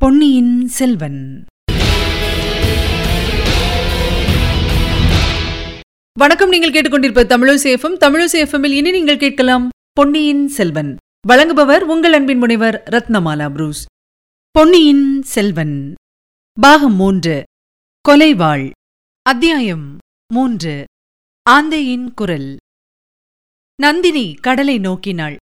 பொன்னியின் செல்வன். வணக்கம் நீங்கள் கேட்டுக்கொண்டிருப்ப தமிழசேஃபம் தமிழசேஃபமில் இனி நீங்கள் கேட்கலாம் பொன்னியின் செல்வன். வழங்குபவர் உங்கள் அன்பின் முனைவர் ரத்னமாலா புரூஸ். பொன்னியின் செல்வன். பாகம் மூன்று. கொலைவாள். அத்தியாயம் மூன்று. ஆந்தையின் குரல். நந்தினி கடலை நோக்கினாள்.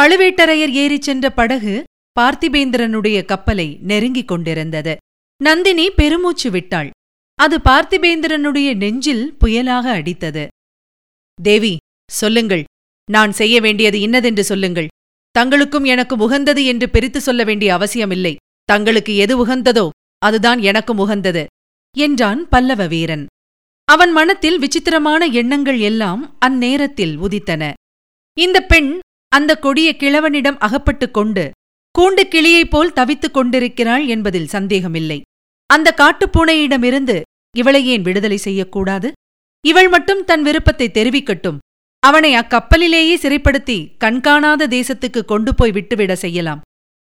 பழுவேட்டரையர் ஏறிச் சென்ற படகு பார்த்திபேந்திரனுடைய கப்பலை நெருங்கிக் கொண்டிருந்தது. நந்தினி பெருமூச்சு விட்டாள். அது பார்த்திபேந்திரனுடைய நெஞ்சில் புயலாக அடித்தது. தேவி சொல்லுங்கள். நான் செய்ய வேண்டியது இன்னதென்று சொல்லுங்கள். தங்களுக்கும் எனக்கு உகந்தது என்று பிரித்து சொல்ல வேண்டிய அவசியமில்லை. தங்களுக்கு எது உகந்ததோ அதுதான் எனக்கும் உகந்தது என்றான் பல்லவ வீரன் அவன் மனத்தில் விசித்திரமான எண்ணங்கள் எல்லாம் அந்நேரத்தில் உதித்தன. இந்த பெண் அந்த கொடிய கிழவனிடம் அகப்பட்டுக் கொண்டு கூண்டு கிளியைப் போல் தவித்துக் கொண்டிருக்கிறாள் என்பதில் சந்தேகமில்லை. அந்த காட்டுப்பூனையிடமிருந்து இவளை ஏன் விடுதலை செய்யக்கூடாது? இவள் மட்டும் தன் விருப்பத்தை தெரிவிக்கட்டும். அவனை அக்கப்பலிலேயே சிறைப்படுத்தி கண்காணாத தேசத்துக்கு கொண்டு போய் விட்டுவிட செய்யலாம்.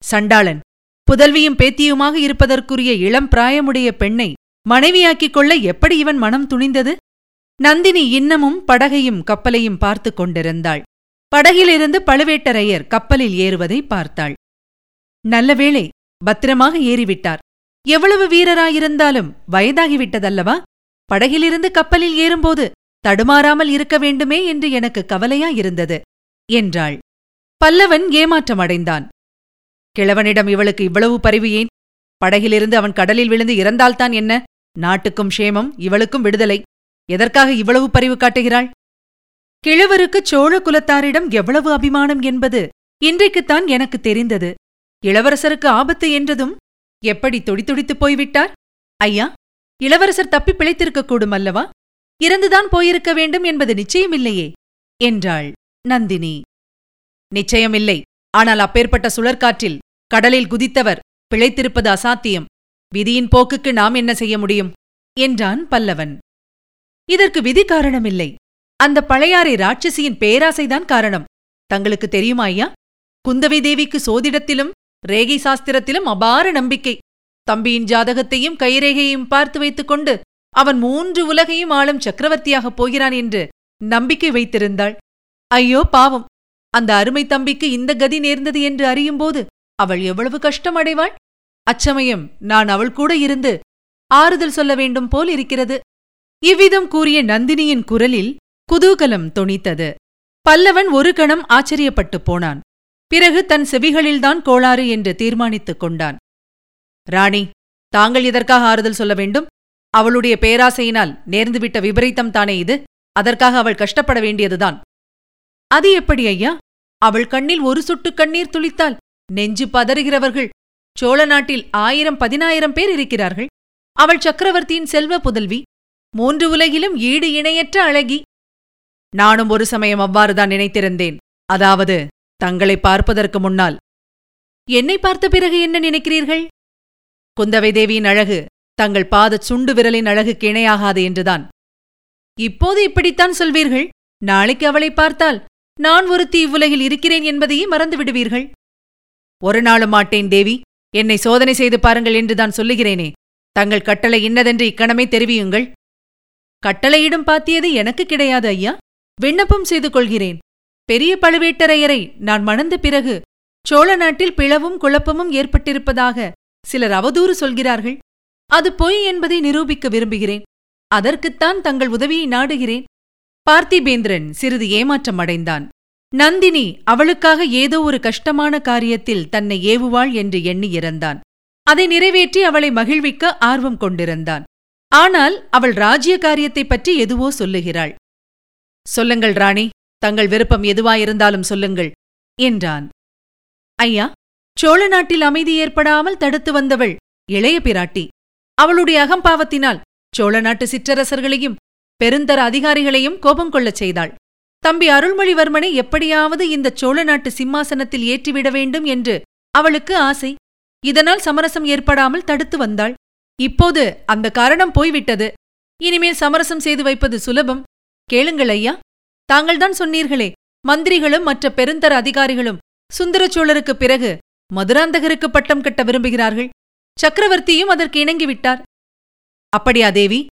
சண்டாளன் புதல்வியும் பேத்தியுமாக இருப்பதற்குரிய இளம் பிராயமுடைய பெண்ணை மனைவியாக்கிக் கொள்ள எப்படி இவன் மனம் துணிந்தது? நந்தினி இன்னமும் படகையும் கப்பலையும் பார்த்துக் கொண்டிருந்தாள். படகிலிருந்து பழுவேட்டரையர் கப்பலில் ஏறுவதை பார்த்தாள். நல்ல வேளை பத்திரமாக ஏறிவிட்டார். எவ்வளவு வீரராயிருந்தாலும் வயதாகிவிட்டதல்லவா? படகிலிருந்து கப்பலில் ஏறும்போது தடுமாறாமல் இருக்க வேண்டுமே என்று எனக்கு கவலையாயிருந்தது என்றாள். பல்லவன் ஏமாற்றமடைந்தான். கிழவனிடம் இவளுக்கு இவ்வளவு பரிவு ஏன்? படகிலிருந்து அவன் கடலில் விழுந்து இறந்தால்தான் என்ன? நாட்டுக்கும் க்ஷேமம் இவளுக்கும் விடுதலை. எதற்காக இவ்வளவு பரிவு காட்டுகிறாள்? கிழவருக்கு சோழ குலத்தாரிடம் எவ்வளவு அபிமானம் என்பது இன்றைக்குத்தான் எனக்கு தெரிந்தது. இளவரசருக்கு ஆபத்து என்றதும் எப்படி துடித்துடித்துப் போய்விட்டார்? ஐயா இளவரசர் தப்பி பிழைத்திருக்கக்கூடும் அல்லவா? இறந்துதான் போயிருக்க வேண்டும் என்பது நிச்சயமில்லையே என்றாள் நந்தினி. நிச்சயமில்லை ஆனால் அப்பேற்பட்ட சுழற்காற்றில் கடலில் குதித்தவர் பிழைத்திருப்பது அசாத்தியம். விதியின் போக்குக்கு நாம் என்ன செய்ய முடியும்? என்றான் பல்லவன். இதற்கு விதி காரணமில்லை. அந்த பழையாறை ராட்சசியின் பேராசைதான் காரணம். தங்களுக்கு தெரியுமா ஐயா? குந்தவை தேவிக்கு சோதிடத்திலும் ரேகை சாஸ்திரத்திலும் அபார நம்பிக்கை. தம்பியின் ஜாதகத்தையும் கைரேகையையும் பார்த்து வைத்துக்கொண்டு அவன் மூன்று உலகையும் ஆளும் சக்கரவர்த்தியாகப் போகிறான் என்று நம்பிக்கை வைத்திருந்தாள். ஐயோ பாவம்! அந்த அருமை தம்பிக்கு இந்த கதி நேர்ந்தது என்று அறியும்போது அவள் எவ்வளவு கஷ்டம் அடைவாள் அச்சமயம் நான் அவள் கூட இருந்து ஆறுதல் சொல்ல வேண்டும் போல் இருக்கிறது. இவ்விதம் கூறிய நந்தினியின் குரலில் குதூகலம் தொனித்தது. பல்லவன் ஒரு கணம் ஆச்சரியப்பட்டுப் போனான். பிறகு தன் செவிகளில்தான் கோளாறு என்று தீர்மானித்துக் கொண்டான். ராணி தாங்கள் இதற்காக ஆறுதல் சொல்ல வேண்டும்? அவளுடைய பேராசையினால் நேர்ந்துவிட்ட விபரீதம் தானே இது? அதற்காக அவள் கஷ்டப்பட வேண்டியதுதான். அது எப்படி ஐயா? அவள் கண்ணில் ஒரு சொட்டு கண்ணீர் துளித்தால் நெஞ்சு பதறுகிறவர்கள். சோழ நாட்டில் ஆயிரம் பதினாயிரம் பேர் இருக்கிறார்கள். அவள் சக்கரவர்த்தியின் செல்வ புதல்வி மூன்று உலகிலும் ஈடு இணையற்ற அழகி. நானும் ஒரு சமயம் அவ்வாறுதான் நினைத்திருந்தேன். அதாவது தங்களை பார்ப்பதற்கு முன்னால். என்னை பார்த்த பிறகு என்ன நினைக்கிறீர்கள்? குந்தவை தேவியின் அழகு தங்கள் பாதச் சுண்டு விரலின் அழகுக்கு இணையாகாது என்றுதான். இப்போது இப்படித்தான் சொல்வீர்கள்? நாளைக்கு அவளை பார்த்தால் நான் ஒருத்தி இவ்வுலகில் இருக்கிறேன் என்பதையே மறந்து விடுவீர்கள். ஒரு நாளும் மாட்டேன் தேவி என்னை சோதனை செய்து பாருங்கள் என்றுதான் சொல்லுகிறேனே. தங்கள் கட்டளை இன்னதென்று இக்கணமே தெரிவியுங்கள். கட்டளையிடும் பாத்தியது எனக்கு கிடையாது ஐயா. விண்ணப்பம் செய்து கொள்கிறேன். பெரிய பழுவேட்டரையரை நான் மணந்த பிறகு சோழ நாட்டில் பிளவும் குழப்பமும் ஏற்பட்டிருப்பதாக சிலர் அவதூறு சொல்கிறார்கள். அது பொய் என்பதை நிரூபிக்க விரும்புகிறேன். அதற்குத்தான் தங்கள் உதவியை நாடுகிறேன். பார்த்திபேந்திரன் சிறிது ஏமாற்றம் அடைந்தான். நந்தினி அவளுக்காக ஏதோ ஒரு கஷ்டமான காரியத்தில் தன்னை ஏவுவாள் என்று எண்ணி இறந்தான். அதை நிறைவேற்றி அவளை மகிழ்விக்க ஆர்வம் கொண்டிருந்தான். ஆனால் அவள் ராஜ்ய காரியத்தைப் பற்றி எதுவோ சொல்லுகிறாள். சொல்லுங்கள் ராணி. தங்கள் விருப்பம் எதுவாயிருந்தாலும் சொல்லுங்கள் என்றான். ஐயா சோழ நாட்டில் அமைதி ஏற்படாமல் தடுத்து வந்தவள் இளைய பிராட்டி. அவளுடைய அகம்பாவத்தினால் சோழ நாட்டு சிற்றரசர்களையும் பெருந்தர அதிகாரிகளையும் கோபம் கொள்ளச் செய்தாள். தம்பி அருள்மொழிவர்மனை எப்படியாவது இந்த சோழ நாட்டு சிம்மாசனத்தில் ஏற்றிவிட வேண்டும் என்று அவளுக்கு ஆசை. இதனால் சமரசம் ஏற்படாமல் தடுத்து வந்தாள். இப்போது அந்த காரணம் போய்விட்டது. இனிமேல் சமரசம் செய்து வைப்பது சுலபம். கேளுங்கள் ஐயா. தாங்கள்தான் சொன்னீர்களே. மந்திரிகளும் மற்ற பெருந்தர அதிகாரிகளும் சுந்தர பிறகு மதுராந்தகருக்கு பட்டம் கட்ட விரும்புகிறார்கள். சக்கரவர்த்தியும் அதற்கு இணங்கிவிட்டார். அப்படியா தேவி?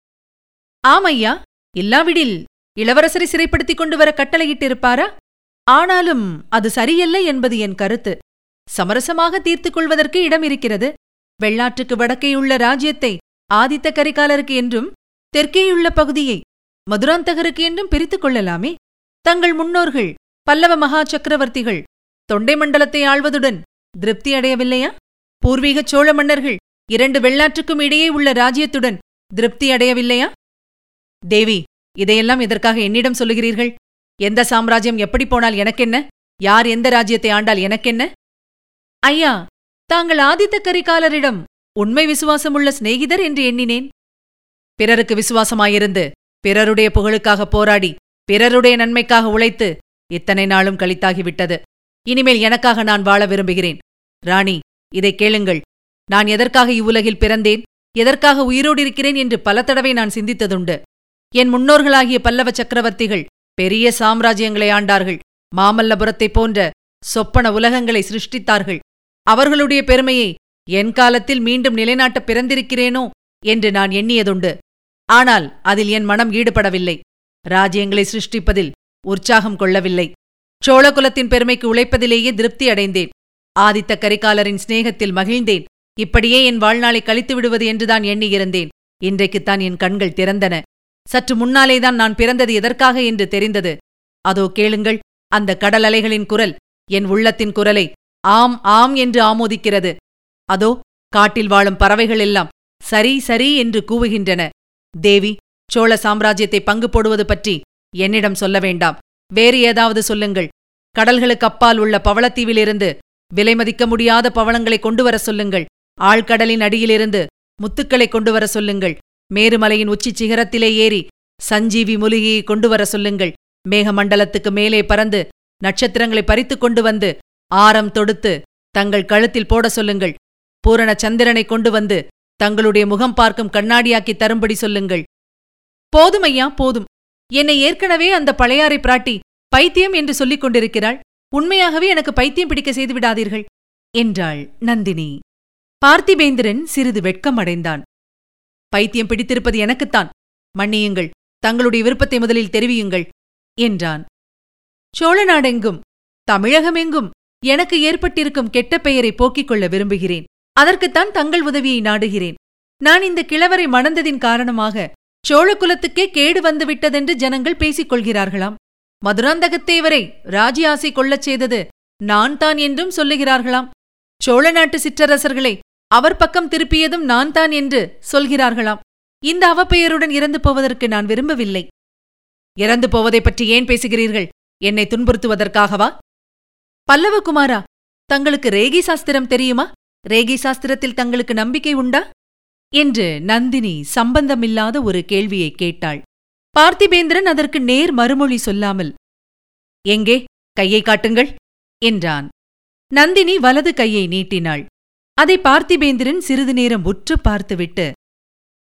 ஆமையா இல்லாவிடில் இளவரசரை சிறைப்படுத்திக் கொண்டு வர கட்டளையிட்டிருப்பாரா? ஆனாலும் அது சரியல்ல என்பது என் கருத்து. சமரசமாக தீர்த்துக் கொள்வதற்கு இடம் இருக்கிறது. வெள்ளாற்றுக்கு வடக்கேயுள்ள ராஜ்யத்தை ஆதித்த கரிகாலருக்கு என்றும் தெற்கேயுள்ள பகுதியை மதுராந்தகருக்கு என்றும் பிரித்துக் கொள்ளலாமே. தங்கள் முன்னோர்கள் பல்லவ மகா சக்கரவர்த்திகள் தொண்டை மண்டலத்தை ஆள்வதுடன் திருப்தி அடையவில்லையா? பூர்வீக சோழ மன்னர்கள் இரண்டு வெள்ளாற்றுக்கும் இடையே உள்ள ராஜ்யத்துடன் திருப்தி அடையவில்லையா? தேவி இதையெல்லாம் எதற்காக என்னிடம் சொல்லுகிறீர்கள்? எந்த சாம்ராஜ்யம் எப்படி போனால் எனக்கென்ன? யார் எந்த ராஜ்யத்தை ஆண்டால் எனக்கென்ன? ஐயா தாங்கள் ஆதித்த கரிகாலரிடம் உண்மை விசுவாசமுள்ள சிநேகிதர் என்று எண்ணினேன். பிறருக்கு விசுவாசமாயிருந்து பிறருடைய புகழுக்காக போராடி பிறருடைய நன்மைக்காக உழைத்து இத்தனை நாளும் கழித்தாகிவிட்டது. இனிமேல் எனக்காக நான் வாழ விரும்புகிறேன். ராணி இதை கேளுங்கள். நான் எதற்காக இவ்வுலகில் பிறந்தேன்? எதற்காக உயிரோடு இருக்கிறேன் என்று பல தடவை நான் சிந்தித்ததுண்டு. என் முன்னோர்களாகிய பல்லவ சக்கரவர்த்திகள் பெரிய சாம்ராஜ்யங்களை ஆண்டார்கள். மாமல்லபுரத்தைப் போன்ற சொப்பன உலகங்களை சிருஷ்டித்தார்கள். அவர்களுடைய பெருமையை என் காலத்தில் மீண்டும் நிலைநாட்ட பிறந்திருக்கிறேனோ என்று நான் எண்ணியதுண்டு. ஆனால் அதில் என் மனம் ஈடுபடவில்லை. ராஜ்யங்களை சிருஷ்டிப்பதில் உற்சாகம் கொள்ளவில்லை. சோழகுலத்தின் பெருமைக்கு உழைப்பதிலேயே திருப்தி அடைந்தேன். ஆதித்த கரிகாலரின் சிநேகத்தில் மகிழ்ந்தேன். இப்படியே என் வாழ்நாளை கழித்து விடுவது என்றுதான் எண்ணியிருந்தேன். இன்றைக்குத்தான் என் கண்கள் திறந்தன. சற்று முன்னாலேதான் நான் பிறந்தது எதற்காக என்று தெரிந்தது. அதோ கேளுங்கள் அந்த கடல் அலைகளின் குரல் என் உள்ளத்தின் குரலை ஆம் ஆம் என்று ஆமோதிக்கிறது. அதோ காட்டில் வாழும் பறவைகள் எல்லாம் சரி சரி என்று கூவுகின்றன. தேவி சோழ சாம்ராஜ்யத்தை பங்கு போடுவது பற்றி என்னிடம் சொல்ல வேண்டாம். வேறு ஏதாவது சொல்லுங்கள். கடல்களுக்கு அப்பால் உள்ள பவளத்தீவிலிருந்து விலை மதிக்க முடியாத பவளங்களை கொண்டு வர சொல்லுங்கள். ஆழ்கடலின் அடியிலிருந்து முத்துக்களை கொண்டு வர சொல்லுங்கள். மேருமலையின் உச்சிச் சிகரத்திலே ஏறி சஞ்சீவி மூலிகையை கொண்டு வர சொல்லுங்கள். மேகமண்டலத்துக்கு மேலே பறந்து நட்சத்திரங்களை பறித்துக் கொண்டு வந்து ஆரம் தொடுத்து தங்கள் கழுத்தில் போட சொல்லுங்கள். பூரண சந்திரனை கொண்டு வந்து தங்களுடைய முகம் பார்க்கும் கண்ணாடியாக்கி தரும்படி சொல்லுங்கள். போதும் ஐயா போதும். என்னை ஏற்கனவே அந்த பழையாறை பிராட்டி பைத்தியம் என்று சொல்லிக் கொண்டிருக்கிறாள். உண்மையாகவே எனக்கு பைத்தியம் பிடிக்க செய்து விடாதீர்கள் என்றாள் நந்தினி. பார்த்திபேந்திரன் சிறிது வெட்கமடைந்தான். பைத்தியம் பிடித்திருப்பது எனக்குத்தான். மன்னியுங்கள் தங்களுடைய விருப்பத்தை முதலில் தெரிவியுங்கள் என்றான். சோழ நாடெங்கும் தமிழகமெங்கும் எனக்கு ஏற்பட்டிருக்கும் கெட்ட பெயரை போக்கிக் கொள்ள விரும்புகிறேன். அதற்குத்தான் தங்கள் உதவியை நாடுகிறேன். நான் இந்த கிழவரை மணந்ததின் காரணமாக சோழகுலத்துக்கே கேடு வந்துவிட்டதென்று ஜனங்கள் பேசிக் கொள்கிறார்களாம் மதுராந்தகத்தேவரை ராஜி ஆசை கொள்ளச் செய்தது நான் தான் என்றும் சொல்லுகிறார்களாம். சோழ நாட்டு சிற்றரசர்களை அவர் பக்கம் திருப்பியதும் நான் தான் என்று சொல்கிறார்களாம். இந்த அவப்பெயருடன் இறந்து போவதற்கு நான் விரும்பவில்லை. இறந்து போவதைப் பற்றி ஏன் பேசுகிறீர்கள்? என்னை துன்புறுத்துவதற்காகவா? பல்லவகுமாரா தங்களுக்கு ரேகி சாஸ்திரம் தெரியுமா? ரேகி சாஸ்திரத்தில் தங்களுக்கு நம்பிக்கை உண்டா? என்று நந்தினி சம்பந்தமில்லாத ஒரு கேள்வியைக் கேட்டாள். பார்த்திபேந்திரன் அதற்கு நேர் மறுமொழி சொல்லாமல் எங்கே? கையை காட்டுங்கள் என்றான். நந்தினி வலது கையை நீட்டினாள். அதை பார்த்திபேந்திரன் சிறிது நேரம் உற்று பார்த்துவிட்டு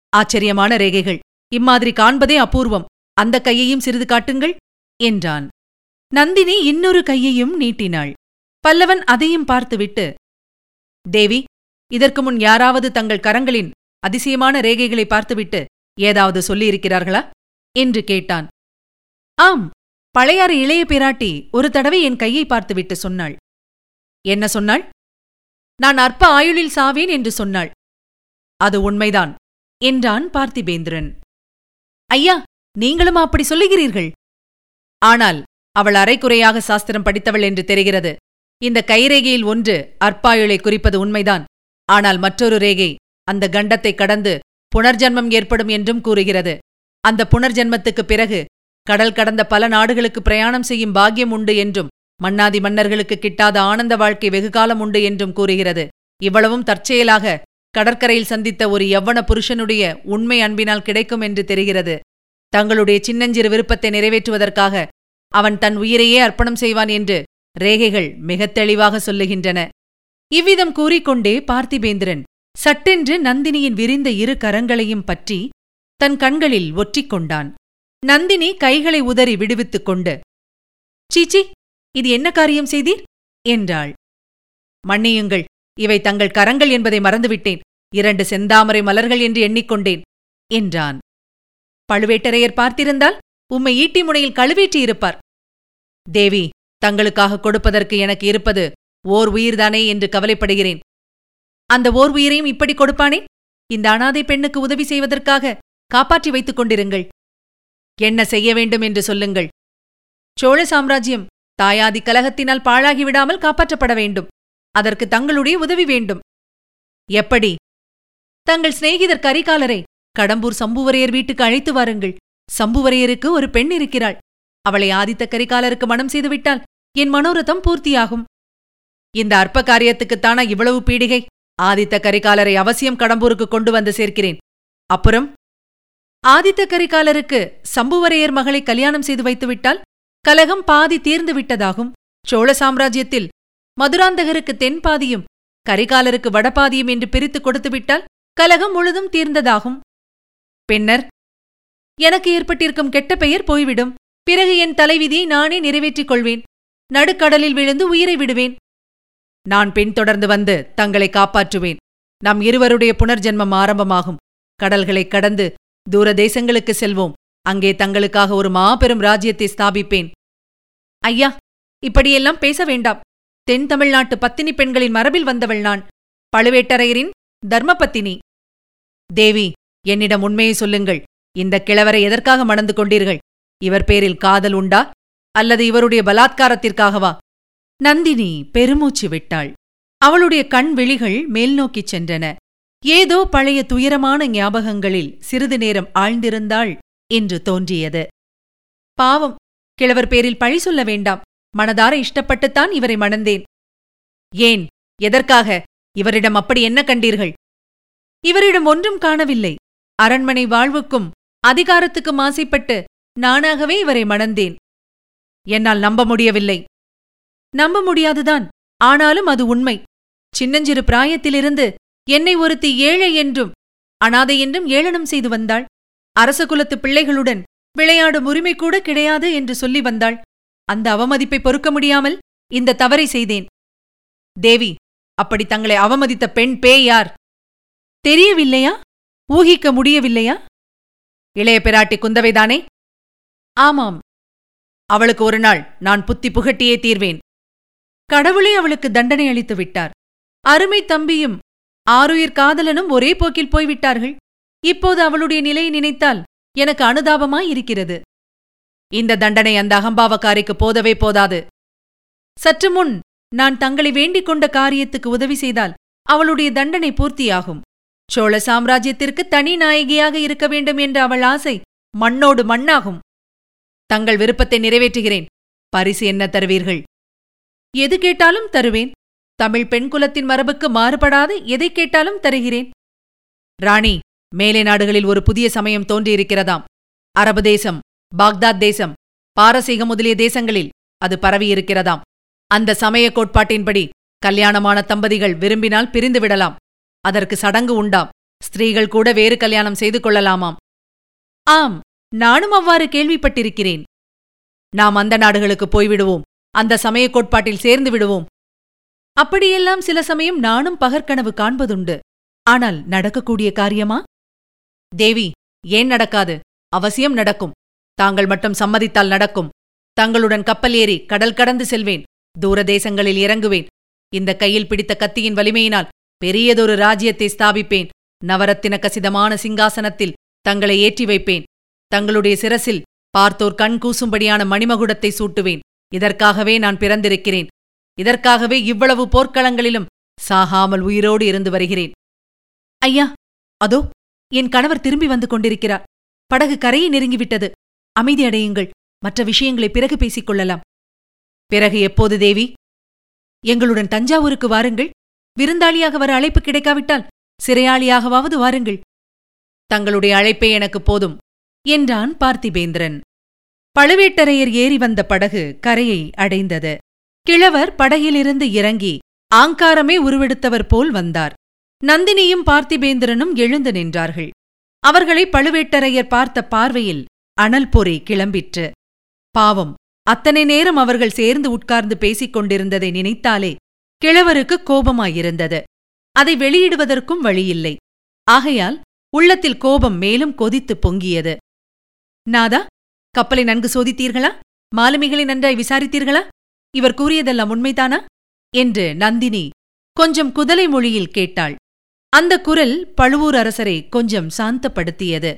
ஆச்சரியமான ரேகைகள். இம்மாதிரி காண்பதே அபூர்வம். அந்த கையையும் சிறிது காட்டுங்கள் என்றான். நந்தினி இன்னொரு கையையும் நீட்டினாள். பல்லவன் அதையும் பார்த்துவிட்டு தேவி இதற்கு முன் யாராவது தங்கள் கரங்களின் அதிசயமான ரேகைகளை பார்த்துவிட்டு ஏதாவது சொல்லியிருக்கிறார்களா? என்று கேட்டான். ஆம் பழையாறு இளைய பிராட்டி ஒரு தடவை என் கையை பார்த்துவிட்டு சொன்னாள். என்ன சொன்னாள்? நான் அற்ப ஆயுளில் சாவேன் என்று சொன்னாள். அது உண்மைதான் என்றான் பார்த்திபேந்திரன். ஐயா நீங்களும் அப்படி சொல்லுகிறீர்கள். ஆனால் அவள் அரைக்குறையாக சாஸ்திரம் படித்தவள் என்று தெரிகிறது. இந்த கைரேகையில் ஒன்று அற்பாயுளை குறிப்பது உண்மைதான். ஆனால் மற்றொரு ரேகை அந்த கண்டத்தை கடந்து புனர்ஜன்மம் ஏற்படும் என்றும் கூறுகிறது. அந்த புனர்ஜன்மத்துக்குப் பிறகு கடல் கடந்த பல நாடுகளுக்கு பிரயாணம் செய்யும் பாக்கியம் உண்டு என்றும் மன்னாதி மன்னர்களுக்கு கிட்டாத ஆனந்த வாழ்க்கை வெகுகாலம் உண்டு என்றும் கூறுகிறது. இவ்வளவும் தற்செயலாக கடற்கரையில் சந்தித்த ஒரு எவ்வன புருஷனுடைய உண்மை அன்பினால் கிடைக்கும் என்று தெரிகிறது. தங்களுடைய சின்னஞ்சிறு விருப்பத்தை நிறைவேற்றுவதற்காக அவன் தன் உயிரையே அர்ப்பணம் செய்வான் என்று ரேகைகள் மிகத் தெளிவாக சொல்லுகின்றன. இவ்விதம் கூறிக்கொண்டே பார்த்திபேந்திரன் சட்டென்று நந்தினியின் விரிந்த இரு கரங்களையும் பற்றி தன் கண்களில் ஒற்றிக் கொண்டான் நந்தினி கைகளை உதறி விடுவித்துக் கொண்டு சீச்சி இது என்ன காரியம் செய்தீர்? என்றாள். மன்னியுங்கள் இவை தங்கள் கரங்கள் என்பதை மறந்துவிட்டேன். இரண்டு செந்தாமரை மலர்கள் என்று எண்ணிக்கொண்டேன் என்றான். பழுவேட்டரையர் பார்த்திருந்தால் உம்மை ஈட்டி முனையில் கழுவேற்றியிருப்பார் தேவி தங்களுக்காக கொடுப்பதற்கு எனக்கு இருப்பது ஓர் உயிர்தானே என்று கவலைப்படுகிறேன். அந்த ஓர் உயிரையும் இப்படி கொடுப்பானே? இந்த அனாதை பெண்ணுக்கு உதவி செய்வதற்காக காப்பாற்றி வைத்துக் கொண்டிருங்கள். என்ன செய்ய வேண்டும் என்று சொல்லுங்கள். சோழ சாம்ராஜ்யம் தாயாதி கலகத்தினால் பாழாகிவிடாமல் காப்பாற்றப்பட வேண்டும். அதற்கு தங்களுடைய உதவி வேண்டும். எப்படி? தங்கள் சிநேகிதர் கரிகாலரை கடம்பூர் சம்புவரையர் வீட்டுக்கு அழைத்து வாருங்கள். சம்புவரையருக்கு ஒரு பெண் இருக்கிறாள். அவளை ஆதித்த கரிகாலருக்கு மனம் செய்துவிட்டால் என் மனோரதம் பூர்த்தியாகும். இந்த அற்ப காரியத்துக்குத்தானா இவ்வளவு பீடிகை? ஆதித்த கரிகாலரை அவசியம் கடம்பூருக்கு கொண்டு வந்து சேர்க்கிறேன். அப்புறம்? ஆதித்த கரிகாலருக்கு சம்புவரையர் மகளை கல்யாணம் செய்து வைத்துவிட்டால் கலகம் பாதி தீர்ந்து விட்டதாகும். சோழ சாம்ராஜ்யத்தில் மதுராந்தகருக்கு தென் பாதியும் கரிகாலருக்கு வடபாதியும் என்று பிரித்துக் கொடுத்துவிட்டால் கலகம் முழுதும் தீர்ந்ததாகும். பின்னர்? எனக்கு ஏற்பட்டிருக்கும் கெட்ட பெயர் போய்விடும். பிறகு என் தலைவிதியை நானே நிறைவேற்றிக் கொள்வேன். நடுக்கடலில் விழுந்து உயிரை விடுவேன். நான் பின்தொடர்ந்து வந்து தங்களை காப்பாற்றுவேன். நம் இருவருடைய புனர்ஜென்மம் ஆரம்பமாகும். கடல்களைக் கடந்து தூர தேசங்களுக்கு செல்வோம். அங்கே தங்களுக்காக ஒரு மாபெரும் ராஜ்யத்தை ஸ்தாபிப்பேன். ஐயா இப்படியெல்லாம் பேச வேண்டாம். தென் தமிழ்நாட்டு பத்தினி பெண்களின் மரபில் வந்தவள் நான். பழுவேட்டரையரின் தர்மபத்தினி. தேவி என்னிடம் உண்மையை சொல்லுங்கள். இந்த கிழவரை எதற்காக மணந்து கொண்டீர்கள்? இவர் பேரில் காதல் உண்டா? அல்லது இவருடைய பலாத்காரத்திற்காகவா? நந்தினி பெருமூச்சு விட்டாள். அவளுடைய கண் விழிகள் மேல்நோக்கிச் சென்றன. ஏதோ பழைய துயரமான ஞாபகங்களில் சிறிது நேரம் ஆழ்ந்திருந்தாள் என்று தோன்றியது. பாவம் கிழவர் பேரில் பழி சொல்ல வேண்டாம். மனதார இஷ்டப்பட்டுத்தான் இவரை மணந்தேன். ஏன் எதற்காக? இவரிடம் அப்படி என்ன கண்டீர்கள்? இவரிடம் ஒன்றும் காணவில்லை. அரண்மனை வாழ்வுக்கும் அதிகாரத்துக்கும் ஆசைப்பட்டு நானாகவே இவரை மணந்தேன். என்னால் நம்ப முடியவில்லை. நம்ப முடியாதுதான். ஆனாலும் அது உண்மை. சின்னஞ்சிறு பிராயத்திலிருந்து என்னை ஒருத்தி ஏழை என்றும் அனாதை என்றும் ஏளனம் செய்து வந்தாள். அரச குலத்து பிள்ளைகளுடன் விளையாடும் உரிமை கூட கிடையாது என்று சொல்லி வந்தாள். அந்த அவமதிப்பை பொறுக்க முடியாமல் இந்த தவறை செய்தேன். தேவி அப்படி தங்களை அவமதித்த பெண் பே யார்? தெரியவில்லையா? ஊகிக்க முடியவில்லையா? இளைய பிராட்டி குந்தவைதானே? ஆமாம். அவளுக்கு ஒரு நாள் நான் புத்தி புகட்டியே தீர்வேன். கடவுளே அவளுக்கு தண்டனை அளித்து விட்டார். அருமை தம்பியும் ஆறுயிர் காதலனும் ஒரே போக்கில் போய்விட்டார்கள். இப்போது அவளுடைய நிலையை நினைத்தால் எனக்கு அனுதாபமாய் இருக்கிறது. இந்த தண்டனை அந்த அகம்பாவக்காரிக்கு போதவே போதாது. சற்று முன் நான் தங்களை வேண்டிக் கொண்ட காரியத்துக்கு உதவி செய்தால் அவளுடைய தண்டனை பூர்த்தியாகும். சோழ சாம்ராஜ்யத்திற்கு தனி நாயகியாக இருக்க வேண்டும் என்ற அவள் ஆசை மண்ணோடு மண்ணாகும். தங்கள் விருப்பத்தை நிறைவேற்றுகிறேன். பரிசு என்ன தருவீர்கள்? எது கேட்டாலும் தருவேன். தமிழ் பெண் குலத்தின் மரபுக்கு மாறுபடாது எதை கேட்டாலும் தருகிறேன். ராணி மேலை நாடுகளில் ஒரு புதிய சமயம் தோன்றியிருக்கிறதாம். அரபு தேசம் பாக்தாத் தேசம் பாரசீகம் முதலிய தேசங்களில் அது பரவியிருக்கிறதாம். அந்த சமய கோட்பாட்டின்படி கல்யாணமான தம்பதிகள் விரும்பினால் பிரிந்துவிடலாம் அதற்கு சடங்கு உண்டாம். ஸ்திரீகள் கூட வேறு கல்யாணம் செய்து கொள்ளலாமாம். ஆம் நானும் அவ்வாறு கேள்விப்பட்டிருக்கிறேன். நாம் அந்த நாடுகளுக்கு போய்விடுவோம். அந்த சமய கோட்பாட்டில் சேர்ந்து விடுவோம். அப்படியெல்லாம் சில சமயம் நானும் பகற்கனவு காண்பதுண்டு. ஆனால் நடக்கக்கூடிய காரியமா? தேவி ஏன் நடக்காது? அவசியம் நடக்கும். தாங்கள் மட்டும் சம்மதித்தால் நடக்கும். தங்களுடன் கப்பல் ஏறி கடல் கடந்து செல்வேன். தூர தேசங்களில் இறங்குவேன். இந்த கையில் பிடித்த கத்தியின் வலிமையினால் பெரியதொரு ராஜ்யத்தை ஸ்தாபிப்பேன். நவரத்தின கசிதமான சிங்காசனத்தில் தங்களை ஏற்றி வைப்பேன். தங்களுடைய சிரசில் பார்த்தோர் கண் கூசும்படியான மணிமகுடத்தை சூட்டுவேன். இதற்காகவே நான் பிறந்திருக்கிறேன். இதற்காகவே இவ்வளவு போர்க்களங்களிலும் சாகாமல் உயிரோடு இருந்து வருகிறேன். ஐயா அதோ என் கணவர் திரும்பி வந்து கொண்டிருக்கிறார். படகு கரையை நெருங்கிவிட்டது. அமைதியடையுங்கள் மற்ற விஷயங்களை பிறகு பேசிக் கொள்ளலாம். பிறகு எப்போது தேவி? எங்களுடன் தஞ்சாவூருக்கு வாருங்கள். விருந்தாளியாக வர அழைப்பு கிடைக்காவிட்டால் சிறையாளியாகவாவது வாருங்கள். தங்களுடைய அழைப்பே எனக்கு போதும் என்றான் பார்த்திபேந்திரன். பழுவேட்டரையர் ஏறி வந்த படகு கரையை அடைந்தது. கிழவர் படகிலிருந்து இறங்கி ஆங்காரமே உருவெடுத்தவர் போல் வந்தார். நந்தினியும் பார்த்திபேந்திரனும் எழுந்து நின்றார்கள். அவர்களை பழுவேட்டரையர் பார்த்த பார்வையில் அனல் பொறி கிளம்பிற்று. பாவம் அத்தனை நேரம் அவர்கள் சேர்ந்து உட்கார்ந்து பேசிக் கொண்டிருந்ததை நினைத்தாலே கிழவருக்கு கோபமாயிருந்தது. அதை வெளியிடுவதற்கும் வழியில்லை. ஆகையால் உள்ளத்தில் கோபம் மேலும் கொதித்து பொங்கியது. நாதா கப்பலை நன்கு சோதித்தீர்களா? மாலுமிகளை நன்றாய் விசாரித்தீர்களா? இவர் கூறியதெல்லாம் உண்மைதானா? என்று நந்தினி கொஞ்சம் குதலை மொழியில் கேட்டாள். அந்த குரல் பழுவூர் அரசரை கொஞ்சம் சாந்தப்படுத்தியது.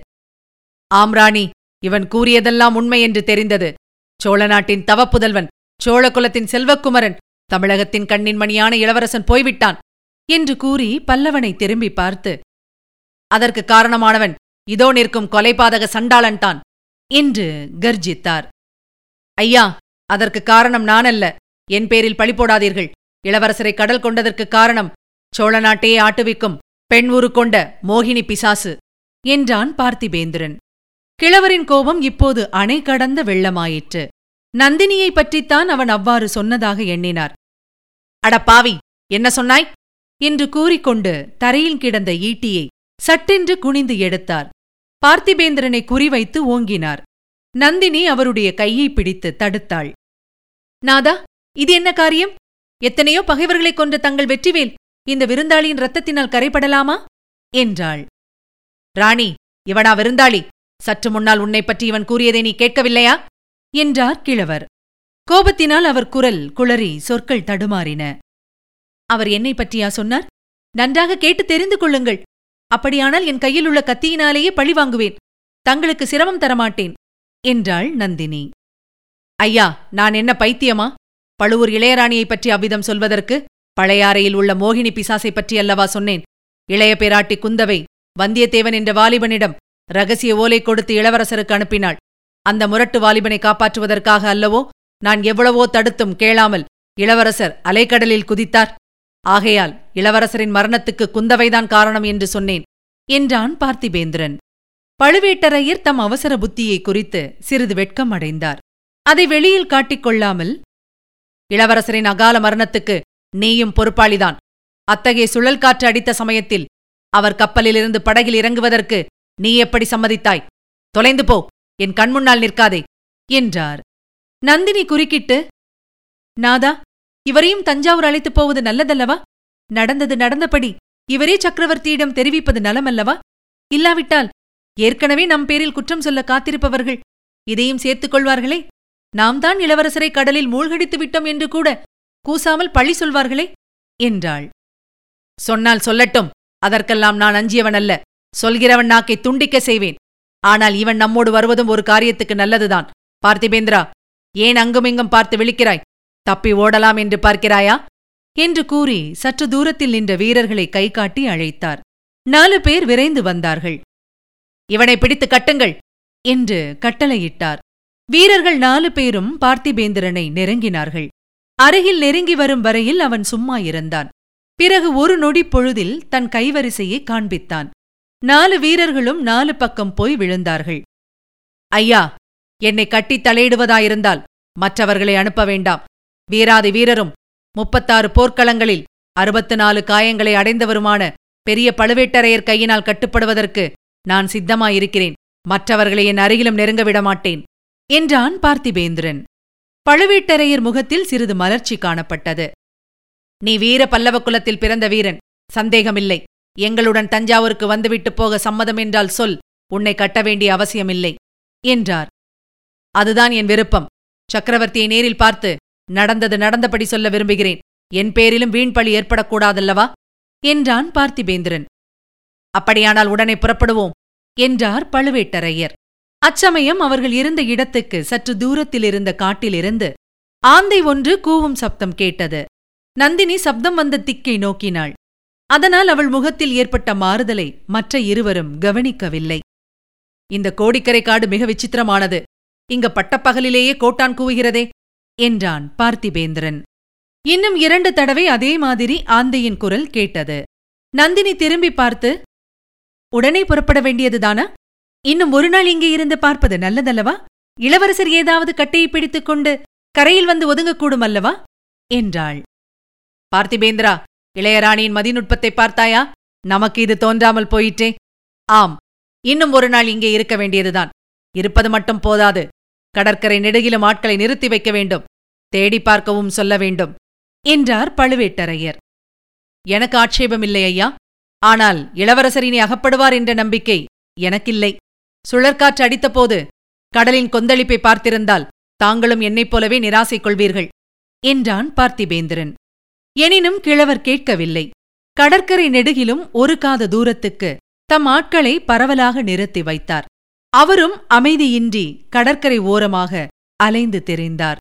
ஆம்ராணி இவன் கூறியதெல்லாம் உண்மை என்று தெரிந்தது. சோழ நாட்டின் தவப்புதல்வன் சோழகுலத்தின் செல்வக்குமரன் தமிழகத்தின் கண்ணின் மணியான இளவரசன் போய்விட்டான் என்று கூறி பல்லவனை திரும்பி பார்த்து அதற்கு காரணமானவன் இதோ நிற்கும் கொலைபாதக சண்டாளன்தான். என்று கர்ஜித்தார். ஐயா அதற்கு காரணம் நானல்ல. என் பேரில் பழி போடாதீர்கள். இளவரசரை கடல் கொண்டதற்கு காரணம் சோழ நாட்டையே ஆட்டுவிக்கும் பெண் உரு கொண்ட மோகினி பிசாசு என்றான் பார்த்திபேந்திரன். கிழவரின் கோபம் இப்போது அணை கடந்த வெள்ளமாயிற்று. நந்தினியை பற்றித்தான் அவன் அவ்வாறு சொன்னதாக எண்ணினார். அடப்பாவி பாவி என்ன சொன்னாய்? என்று கூறிக்கொண்டு தரையில் கிடந்த ஈட்டியை சட்டென்று குனிந்து எடுத்தார். பார்த்திபேந்திரனை குறிவைத்து ஓங்கினார். நந்தினி அவருடைய கையை பிடித்து தடுத்தாள். நாதா இது என்ன காரியம்? எத்தனையோ பகைவர்களைக் கொன்ற தங்கள் வெற்றிவேல் இந்த விருந்தாளியின் ரத்தத்தினால் கரைபடலாமா? என்றாள். ராணி இவனா விருந்தாளி சற்று முன்னால் உன்னை பற்றி இவன் கூறியதை நீ கேட்கவில்லையா? என்றார் கிழவர். கோபத்தினால் அவர் குரல் குளறி சொற்கள் தடுமாறின. அவர் என்னை பற்றியா சொன்னார்? நன்றாக கேட்டு தெரிந்து கொள்ளுங்கள். அப்படியானால் என் கையில் உள்ள கத்தியினாலேயே பழி வாங்குவேன். தங்களுக்கு சிரமம் தரமாட்டேன் என்றாள் நந்தினி. ஐயா நான் என்ன பைத்தியமா? பழுவூர் இளையராணியைப் பற்றி அவ்விதம் சொல்வதற்கு பழையாறையில் உள்ள மோகினி பிசாசை பற்றி அல்லவா சொன்னேன்? இளைய பேராட்டி குந்தவை வந்தியத்தேவன் என்ற வாலிபனிடம் ரகசிய ஓலை கொடுத்து இளவரசருக்கு அனுப்பினாள். அந்த முரட்டு வாலிபனை காப்பாற்றுவதற்காக அல்லவோ நான் எவ்வளவோ தடுத்தும் கேளாமல் இளவரசர் அலைக்கடலில் குதித்தார். ஆகையால் இளவரசரின் மரணத்துக்கு குந்தவைதான் காரணம் என்று சொன்னேன் என்றான் பார்த்திபேந்திரன். பழுவேட்டரையர் தம் அவசர புத்தியை குறித்து சிறிது வெட்கம் அடைந்தார். அதை வெளியில் காட்டிக்கொள்ளாமல் இளவரசரின் அகால மரணத்துக்கு நீயும் பொறுப்பாளிதான். அத்தகைய சுழல் காற்று அடித்த சமயத்தில் அவர் கப்பலிலிருந்து படகில் இறங்குவதற்கு நீ எப்படி சம்மதித்தாய்? தொலைந்து போ என் கண்முன்னால் நிற்காதே என்றார். நந்தினி குறுக்கிட்டு நாதா இவரையும் தஞ்சாவூர் அழைத்துப் போவது நல்லதல்லவா? நடந்தது நடந்தபடி இவரே சக்கரவர்த்தியிடம் தெரிவிப்பது நலமல்லவா? இல்லாவிட்டால் ஏற்கனவே நம் பேரில் குற்றம் சொல்ல காத்திருப்பவர்கள் இதையும் சேர்த்துக் கொள்வார்களே? நாம் தான் இளவரசரை கடலில் மூழ்கடித்து விட்டோம் என்று கூட கூசாமல் பழி சொல்வார்களே? என்றாள். சொன்னால் சொல்லட்டும் அதற்கெல்லாம் நான் அஞ்சியவன் அல்ல. சொல்கிறவன் நாக்கை துண்டிக்க செய்வேன். ஆனால் இவன் நம்மோடு வருவதும் ஒரு காரியத்துக்கு நல்லதுதான். பார்த்திபேந்திரா ஏன் அங்குமிங்கும் பார்த்து விழிக்கிறாய்? தப்பி ஓடலாம் என்று பார்க்கிறாயா? என்று கூறி சற்று தூரத்தில் நின்ற வீரர்களை கைகாட்டி அழைத்தார். நாலு பேர் விரைந்து வந்தார்கள். இவனை பிடித்து கட்டுங்கள் என்று கட்டளையிட்டார். வீரர்கள் நாலு பேரும் பார்த்திபேந்திரனை நெருங்கினார்கள். அருகில் நெருங்கி வரும் வரையில் அவன் சும்மா இருந்தான். பிறகு ஒரு நொடி பொழுதில் தன் கைவரிசையை காண்பித்தான். நாலு வீரர்களும் நாலு பக்கம் போய் விழுந்தார்கள். ஐயா என்னை கட்டித் தலையிடுவதாயிருந்தால் மற்றவர்களை அனுப்ப வேண்டாம். வீராதி வீரரும். முப்பத்தாறு போர்க்களங்களில் அறுபத்து நாலு காயங்களை அடைந்தவருமான பெரிய பழுவேட்டரையர் கையினால் கட்டுப்படுவதற்கு நான் சித்தமாயிருக்கிறேன். மற்றவர்களை என் அருகிலும் நெருங்க விடமாட்டேன் என்றான் பார்த்திபேந்திரன். பழுவேட்டரையர் முகத்தில் சிறிது மலர்ச்சி காணப்பட்டது. நீ வீர பல்லவ குலத்தில் பிறந்த வீரன் சந்தேகமில்லை. எங்களுடன் தஞ்சாவூருக்கு வந்துவிட்டு போக சம்மதம் என்றால் சொல் உன்னை கட்ட வேண்டிய அவசியமில்லை என்றார். அதுதான் என் விருப்பம். சக்கரவர்த்தியை நேரில் பார்த்து நடந்தது நடந்தபடி சொல்ல விரும்புகிறேன். என் பேரிலும் வீண்பழி ஏற்படக்கூடாதல்லவா? என்றான் பார்த்திபேந்திரன். அப்படியானால் உடனே புறப்படுவோம் என்றார் பழுவேட்டரையர். அச்சமயம் அவர்கள் இருந்த இடத்துக்கு சற்று தூரத்தில் இருந்த காட்டிலிருந்து ஆந்தை ஒன்று கூவும் சப்தம் கேட்டது. நந்தினி சப்தம் வந்த திக்கை நோக்கினாள். அதனால் அவள் முகத்தில் ஏற்பட்ட மாறுதலை மற்ற இருவரும் கவனிக்கவில்லை. இந்த கோடிக்கரை காடு மிக விசித்திரமானது. இங்க பட்டப்பகலிலேயே கோட்டான் கூவுகிறதே. என்றான் பார்த்திபேந்திரன். இன்னும் இரண்டு தடவை அதே மாதிரி ஆந்தையின் குரல் கேட்டது. நந்தினி திரும்பி பார்த்து உடனே புறப்பட வேண்டியதுதானா இன்னும் ஒரு நாள் இங்கே இருந்து பார்ப்பது நல்லதல்லவா? இளவரசர் ஏதாவது கட்டையை பிடித்துக் கொண்டு கரையில் வந்து ஒதுங்கக்கூடும் அல்லவா? என்றாள். பார்த்திபேந்திரா இளையராணியின் மதிநுட்பத்தை பார்த்தாயா? நமக்கு இது தோன்றாமல் போயிற்றே. ஆம் இன்னும் ஒரு நாள் இங்கே இருக்க வேண்டியதுதான். இருப்பது மட்டும் போதாது. கடற்கரை நெடுகிலும் ஆட்களை நிறுத்தி வைக்க வேண்டும். தேடி பார்க்கவும் சொல்ல வேண்டும் என்றார் பழுவேட்டரையர். எனக்கு ஆட்சேபமில்லை ஐயா. ஆனால் இளவரசர் இனி அகப்படுவார் என்ற நம்பிக்கை எனக்கில்லை. சுழற்காற்று அடித்தபோது கடலின் கொந்தளிப்பை பார்த்திருந்தால் தாங்களும் என்னைப் போலவே நிராசை கொள்வீர்கள் என்றான் பார்த்திபேந்திரன். எனினும் கிழவர் கேட்கவில்லை. கடற்கரை நெடுகிலும் ஒரு காத தூரத்துக்கு தம் ஆட்களை பரவலாக நிறுத்தி வைத்தார். அவரும் அமைதியின்றி கடற்கரை ஓரமாக அலைந்து தெரிந்தார்.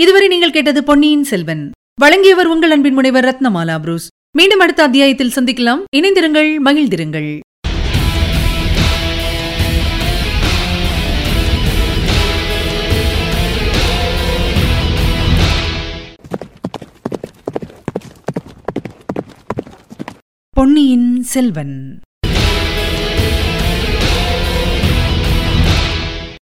இதுவரை நீங்கள் கேட்டது பொன்னியின் செல்வன். வழங்கியவர் உங்கள் அன்பின் முனைவர் ரத்னமாலா புரூஸ். மீண்டும் அடுத்த அத்தியாயத்தில் சந்திக்கலாம். இணைந்திருங்கள் மகிழ்ந்திருங்கள். பொன்னியின் செல்வன்.